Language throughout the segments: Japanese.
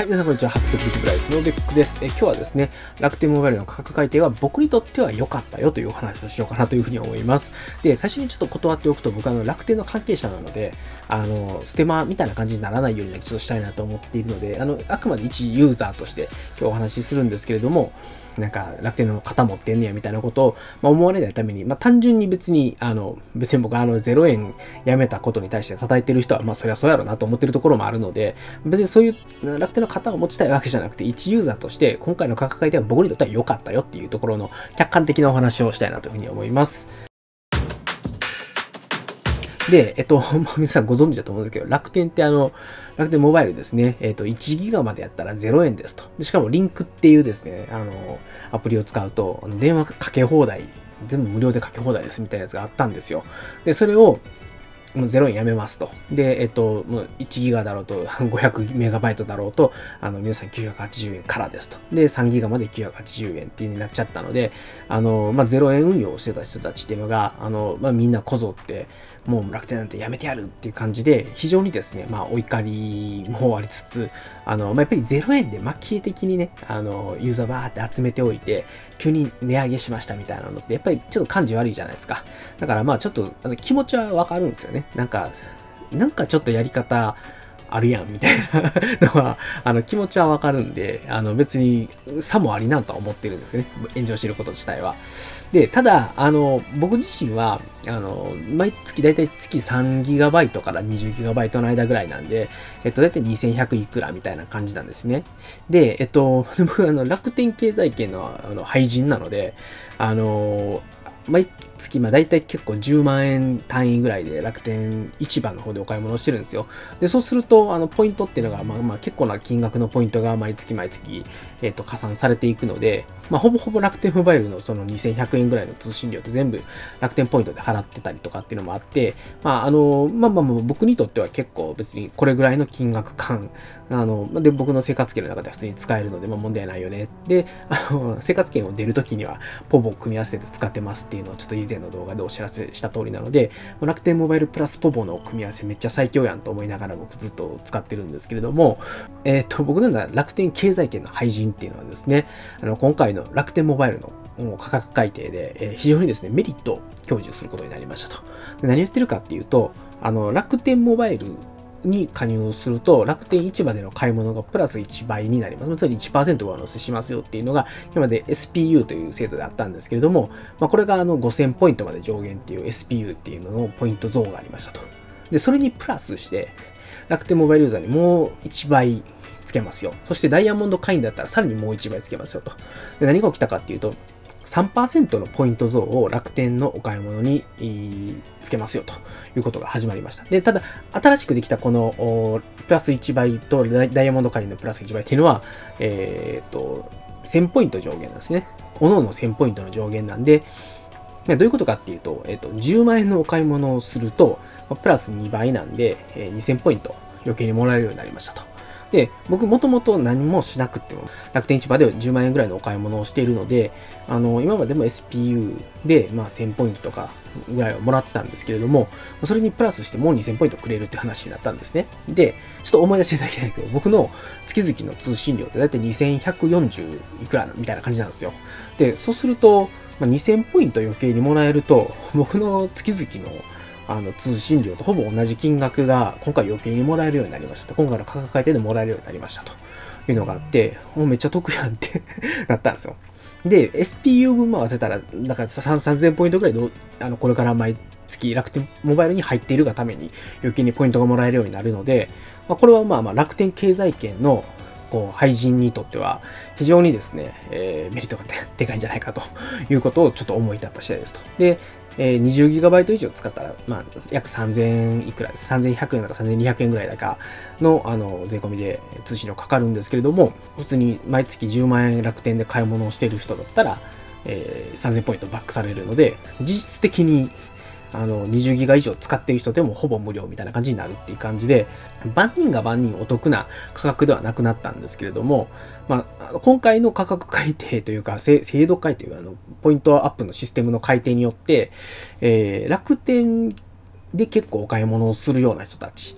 はい、皆さんこんにちは。初曲ビッグライフのベックです。え今日はですね、楽天モバイルの価格改定は僕にとっては良かったよというお話をしようかなというふうに思います。で、最初にちょっと断っておくと、僕はあの楽天の関係者なので、あの、ステマみたいな感じにならないようにちょっとしたいなと思っているので、あの、あくまで一ユーザーとして今日お話しするんですけれども、なんか楽天の型持ってんねやみたいなことを、まあ、思われないために、まあ、単純に別に、あの、別に僕あの0円やめたことに対して叩いてる人は、まあそりゃそうやろなと思ってるところもあるので、別にそういう楽天の型を持ちたいわけじゃなくて、一ユーザーとして今回の価格改定は僕にとっては良かったよっていうところの客観的なお話をしたいなというふうに思います。で、えっと、皆さんご存知だと思うんですけど、楽天ってあの、楽天モバイルですね、えっと、1ギガまでやったら0円ですと。でしかもリンクっていうですね、あの、アプリを使うと、電話かけ放題、全部無料でかけ放題ですみたいなやつがあったんですよ。で、それを、もう0円やめますと。で、えっと、もう1ギガだろうと、500メガバイトだろうと、あの、皆さん980円からですと。で、3ギガまで980円っていうになっちゃったので、あの、まあ、0円運用をしてた人たちっていうのが、あの、まあ、みんなこぞって、もう楽天なんてやめてやるっていう感じで、非常にですね、まあ、お怒りもありつつ、あの、まあ、やっぱり0円で蒔絵的にね、あの、ユーザーバーって集めておいて、急に値上げしましたみたいなのって、やっぱりちょっと感じ悪いじゃないですか。だからまあちょっとあの気持ちはわかるんですよね。なんか、なんかちょっとやり方、あるやんみたいなのは、あの気持ちはわかるんで、あの別に差もありなんとは思ってるんですね。炎上してること自体は。で、ただ、あの、僕自身は、あの、毎月だいたい月 3GB から 20GB の間ぐらいなんで、えっと、だいたい2100いくらみたいな感じなんですね。で、えっと、僕、あの、楽天経済圏のあの廃人なので、あの、毎月、まあ大体結構10万円単位ぐらいで楽天市場の方でお買い物してるんですよ。で、そうすると、あの、ポイントっていうのが、まあまあ結構な金額のポイントが毎月毎月、えっ、と、加算されていくので、まあほぼほぼ楽天モバイルのその2100円ぐらいの通信料って全部楽天ポイントで払ってたりとかっていうのもあって、まああの、まあまあまあ僕にとっては結構別にこれぐらいの金額感、あの、で、僕の生活圏の中では普通に使えるので、まあ問題ないよね。で、あの、生活圏を出るときには、ポボを組み合わせて使ってますっていうのをちょっと以前の動画でお知らせした通りなので、楽天モバイルプラスポボの組み合わせめっちゃ最強やんと思いながら僕ずっと使ってるんですけれども、えっ、と、僕のような楽天経済圏の廃人っていうのはですね、あの、今回の楽天モバイルの価格改定で、えー、非常にですね、メリットを享受することになりましたと。で何言ってるかっていうと、あの、楽天モバイルに加入すると、楽天市場での買い物がプラス1倍になります。つまり1%上乗せしますよっていうのが、今まで SPU という制度であったんですけれども、まあ、これがあの5000ポイントまで上限っていう SPU っていうののポイント増がありましたと。で、それにプラスして、楽天モバイルユーザーにもう1倍つけますよ。そしてダイヤモンド会員だったらさらにもう1倍つけますよと。で何が起きたかっていうと、3%のポイント増を楽天のお買い物につけますよということが始まりました。で、ただ、新しくできたこのプラス1倍とダイヤモンド会員のプラス1倍っていうのは、えー、っと、1000ポイント上限なんですね。各々1000ポイントの上限なんで、どういうことかっていうと、えっと、10万円のお買い物をすると、プラス2倍なんで、2000ポイント余計にもらえるようになりましたと。で、僕もともと何もしなくても、楽天市場では10万円ぐらいのお買い物をしているので、あの、今までも SPU で、まあ1000ポイントとかぐらいはもらってたんですけれども、それにプラスしてもう2000ポイントくれるって話になったんですね。で、ちょっと思い出していただきたいけど、僕の月々の通信料ってだいたい2140いくらみたいな感じなんですよ。で、そうすると、まあ、2000ポイント余計にもらえると、僕の月々のあの通信料とほぼ同じ金額が今回余計にもらえるようになりましたと。今回の価格改定でもらえるようになりましたというのがあって、もうめっちゃ得やんって なったんですよ。で、SPU 分も合わせたら、だから3000ポイントぐらいで、あの、これから毎月楽天モバイルに入っているがために余計にポイントがもらえるようになるので、まあ、これはまあまあ楽天経済圏のこう、廃人にとっては、非常にですね、えー、メリットがでかいんじゃないかということをちょっと思い立った次第ですと。で、えー、20GB 以上使ったら、まあ、約3000いくらです。3100円だか3200円ぐらいだかの、あの、税込みで通信料かかるんですけれども、普通に毎月10万円楽天で買い物をしてる人だったら、えー、3000ポイントバックされるので、実質的にあの、20ギガ以上使ってる人でもほぼ無料みたいな感じになるっていう感じで、万人が万人お得な価格ではなくなったんですけれども、まあ、今回の価格改定というか、制度改定、あの、ポイントアップのシステムの改定によって、えー、楽天で結構お買い物をするような人たち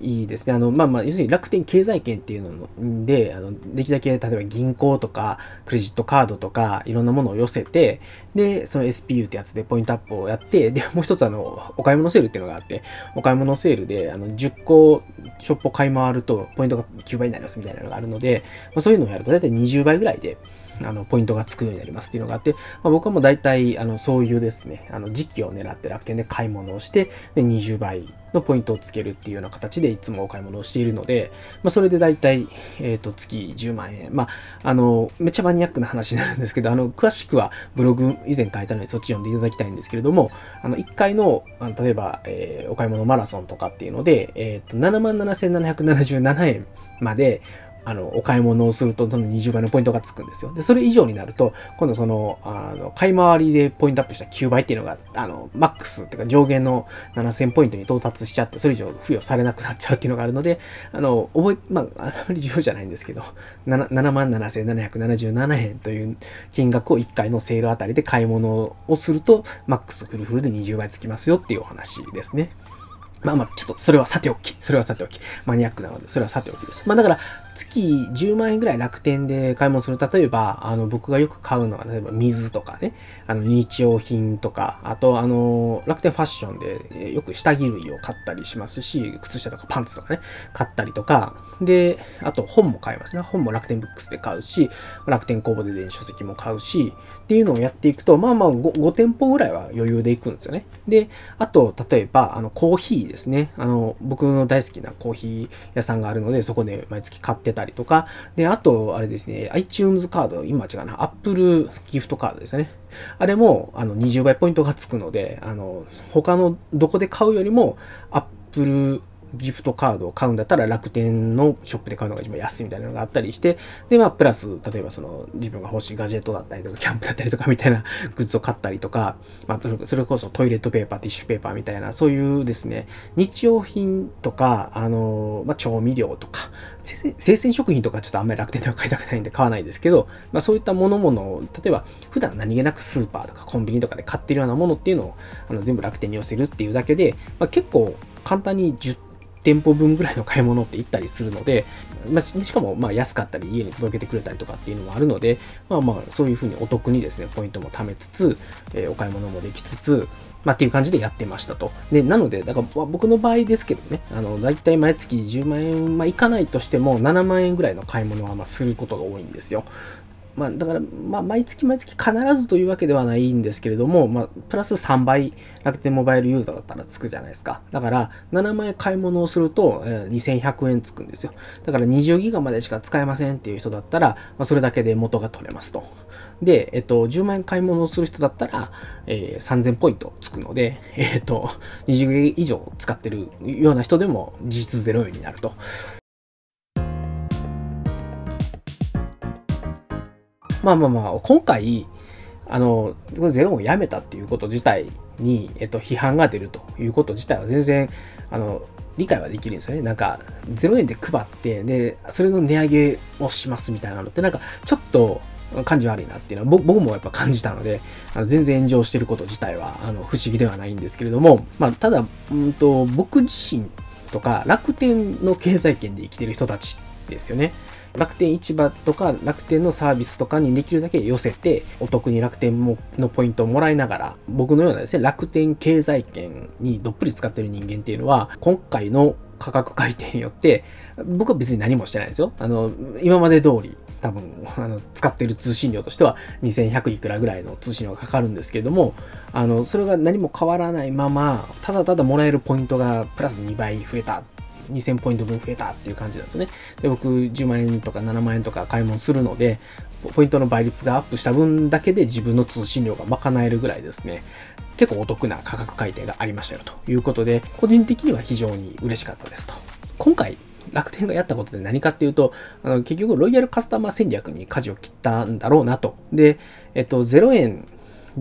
いいですね。あの、まあまあ、要するに楽天経済圏っていうので、あの、できるだけ、例えば銀行とか、クレジットカードとか、いろんなものを寄せて、で、その SPU ってやつでポイントアップをやって、で、もう一つあの、お買い物セールっていうのがあって、お買い物セールで、あの、10個ショップを買い回ると、ポイントが9倍になりますみたいなのがあるので、まあ、そういうのをやると、だいたい20倍ぐらいで、あの、ポイントがつくようになりますっていうのがあって、まあ、僕はもう大体、あの、そういうですね、あの、時期を狙って楽天で買い物をして、で、20倍のポイントをつけるっていうような形でいつもお買い物をしているので、まあ、それで大体、えっ、と、月10万円。まあ、あの、めっちゃマニアックな話になるんですけど、あの、詳しくはブログ以前書いたのでそっち読んでいただきたいんですけれども、あの、1回の、あの例えば、えー、お買い物マラソンとかっていうので、えっ、ー、と、77,777円まで、あの、お買い物をすると、その20倍のポイントがつくんですよ。で、それ以上になると、今度その、あの、買い回りでポイントアップした9倍っていうのが、あの、マックスっていうか上限の7000ポイントに到達しちゃって、それ以上付与されなくなっちゃうっていうのがあるので、あの、覚え、まあ、あまり重要じゃないんですけど、77,777円という金額を1回のセールあたりで買い物をすると、マックスフルフルで20倍つきますよっていうお話ですね。まあまあ、ちょっとそれはさておき。それはさておき。マニアックなので、それはさておきです。まあだから、月10万円ぐらい楽天で買い物する。例えば、あの、僕がよく買うのは、例えば水とかね、あの、日用品とか、あと、あの、楽天ファッションでよく下着類を買ったりしますし、靴下とかパンツとかね、買ったりとか、で、あと本も買いますね。本も楽天ブックスで買うし、楽天工房で電子書籍も買うし、っていうのをやっていくと、まあまあ 5, 5店舗ぐらいは余裕でいくんですよね。で、あと、例えば、あの、コーヒーですね。あの、僕の大好きなコーヒー屋さんがあるので、そこで毎月買ってたりとか、で、あと、あれですね、iTunes カード、今違うな、Apple ギフトカードですね。あれも、あの、20倍ポイントがつくので、あの、他のどこで買うよりも、Apple ギフトカードを買うんだったら楽天のショップで買うのが一番安いみたいなのがあったりして、で、まあ、プラス、例えばその自分が欲しいガジェットだったりとか、キャンプだったりとかみたいなグッズを買ったりとか、まあ、それこそトイレットペーパー、ティッシュペーパーみたいな、そういうですね、日用品とか、あの、まあ、調味料とか、生鮮食品とかちょっとあんまり楽天では買いたくないんで買わないですけど、まあ、そういったものものを、例えば普段何気なくスーパーとかコンビニとかで買ってるようなものっていうのをあの全部楽天に寄せるっていうだけで、まあ、結構簡単に10店舗分ぐらいの買い物って行ったりするので、まあ、しかもまあ安かったり家に届けてくれたりとかっていうのもあるので、まあまあそういうふうにお得にですね、ポイントも貯めつつ、えー、お買い物もできつつ、まあ、っていう感じでやってましたと。で、なので、だから僕の場合ですけどね、あの、だいたい毎月10万円、まあ、いかないとしても7万円ぐらいの買い物はまあすることが多いんですよ。まあ、だから、まあ、毎月毎月必ずというわけではないんですけれども、まあ、プラス3倍楽天モバイルユーザーだったらつくじゃないですか。だから、7万円買い物をすると、えー、2100円つくんですよ。だから20ギガまでしか使えませんっていう人だったら、まあ、それだけで元が取れますと。で、えっと、10万円買い物をする人だったら、えー、3000ポイントつくので、えっと、20ギガ以上使ってるような人でも実質0円になると。まあまあまあ、今回、あの、ゼロをやめたっていうこと自体に、えっと、批判が出るということ自体は全然、あの、理解はできるんですよね。なんか、0円で配って、で、それの値上げをしますみたいなのって、なんか、ちょっと、感じ悪いなっていうのは僕もやっぱ感じたので、あの全然炎上してること自体はあの不思議ではないんですけれども、まあ、ただ、うんと、僕自身とか楽天の経済圏で生きてる人たちですよね。楽天市場とか楽天のサービスとかにできるだけ寄せて、お得に楽天のポイントをもらいながら、僕のようなですね、楽天経済圏にどっぷり使ってる人間っていうのは、今回の価格改定によって、僕は別に何もしてないですよ。あの、今まで通り、多分、あの、使ってる通信料としては2100いくらぐらいの通信料がかかるんですけども、あの、それが何も変わらないまま、ただただもらえるポイントがプラス2倍増えた2000ポイント分増えたっていう感じなんですね。で、僕10万円とか7万円とか買い物するので、ポイントの倍率がアップした分だけで自分の通信料が賄えるぐらいですね、結構お得な価格改定がありましたよということで、個人的には非常に嬉しかったですと。今回、楽天がやったことで何かっていうと、あの結局ロイヤルカスタマー戦略に舵を切ったんだろうなと。で、えっと、0円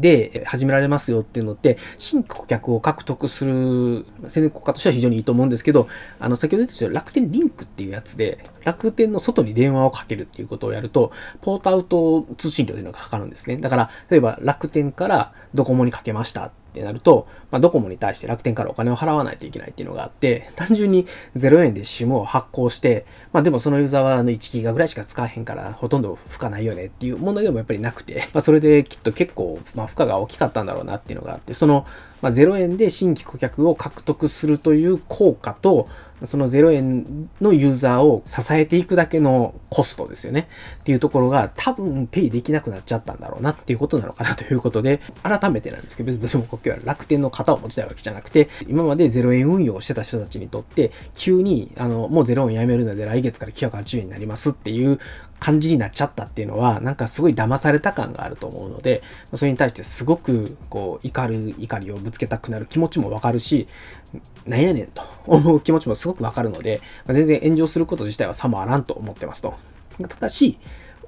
で始められますよっていうのって、新顧客を獲得する宣伝効果としては非常にいいと思うんですけど、あの、先ほど言ったように楽天リンクっていうやつで、楽天の外に電話をかけるっていうことをやると、ポートアウト通信料というのがかかるんですね。だから、例えば楽天からドコモにかけました。ってなると、まあ、ドコモに対して楽天からお金を払わないといけないっていうのがあって、単純に0円で SIM を発行して、まあ、でもそのユーザーはあの1ギガぐらいしか使えへんからほとんど負荷ないよねっていう問題でもやっぱりなくて、まあ、それできっと結構、まあ、負荷が大きかったんだろうなっていうのがあって、その、まあ、0円で新規顧客を獲得するという効果と、その0円のユーザーを支えていくだけのコストですよね。っていうところが多分ペイできなくなっちゃったんだろうなっていうことなのかなということで、改めてなんですけど、別に僕は楽天の型を持ちたいわけじゃなくて、今まで0円運用してた人たちにとって、急に、あの、もう0円やめるので来月から980円になりますっていう感じになっちゃったっていうのは、なんかすごい騙された感があると思うので、それに対してすごく、こう、怒る、怒りをぶつけたくなる気持ちもわかるし、なんやねんと思う気持ちもすごくわかるので、まあ、全然炎上すること自体はさもあらんと思ってますと。ただし、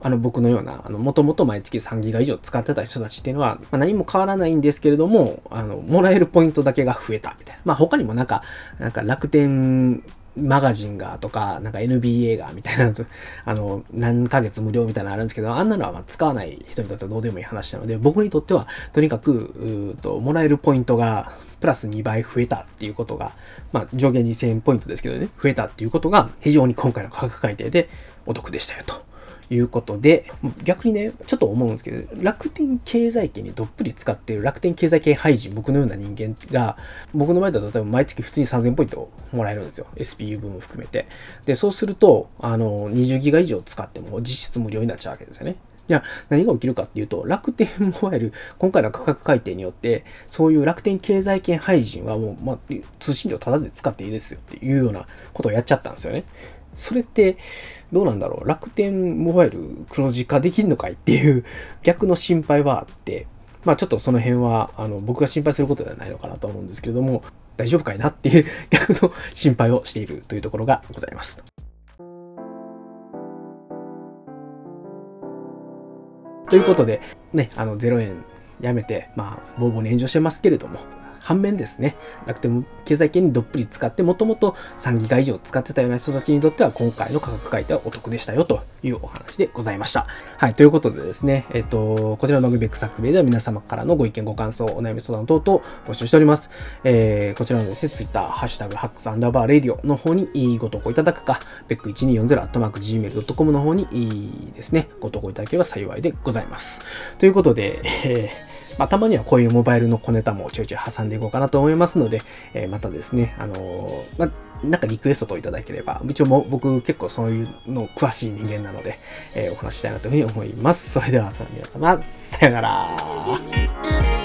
あの僕のような、あの、もともと毎月3ギガ以上使ってた人たちっていうのは、まあ、何も変わらないんですけれども、あの、もらえるポイントだけが増えたみたいな。まあ他にもなんか、なんか楽天マガジンがとか、なんか NBA がみたいな、あの、何ヶ月無料みたいなのあるんですけど、あんなのはま使わない人にとってはどうでもいい話なので、僕にとっては、とにかく、うと、もらえるポイントが、プラス2倍増えたっていうことが、まあ、上限2000ポイントですけどね、増えたっていうことが、非常に今回の価格改定でお得でしたよと。いうことで、逆にね、ちょっと思うんですけど、楽天経済圏にどっぷり使っている楽天経済圏廃人、僕のような人間が、僕の場合だと例えば毎月普通に3000ポイントもらえるんですよ。SPU 分も含めて。で、そうすると、あの、20ギガ以上使っても実質無料になっちゃうわけですよね。じゃあ何が起きるかっていうと、楽天モバイル、今回の価格改定によって、そういう楽天経済圏配信はもう、まあ、通信料タダで使っていいですよっていうようなことをやっちゃったんですよね。それって、どうなんだろう？楽天モバイル黒字化できるのかいっていう 逆の心配はあって、まあちょっとその辺は、あの、僕が心配することではないのかなと思うんですけれども、大丈夫かいなっていう 逆の心配をしているというところがございます。ということで、ね、あの、0円やめて、まあ、ボーボーに炎上してますけれども、反面ですね、楽天経済圏にどっぷり使って、もともと3ギガ以上使ってたような人たちにとっては、今回の価格改定はお得でしたよというお話でございました。はい、ということでですね、えっと、こちらの番組ベック作名では皆様からのご意見、ご感想、お悩み相談等々募集しております。えー、こちらのですね、Twitter、ハッシュタグ、ハックスアンダーバーレディオの方にいいご投稿いただくか、ベック1240、アットマーク gmail.com の方にいいですね、ご投稿いただければ幸いでございます。ということで、えーまあ、たまにはこういうモバイルの小ネタもちょいちょい挟んでいこうかなと思いますので、えー、またですね、あのー、まあ、なんかリクエストといただければ、一応も僕結構そういうの詳しい人間なので、えー、お話ししたいなというふうに思います。それでは、それ皆様、さよなら。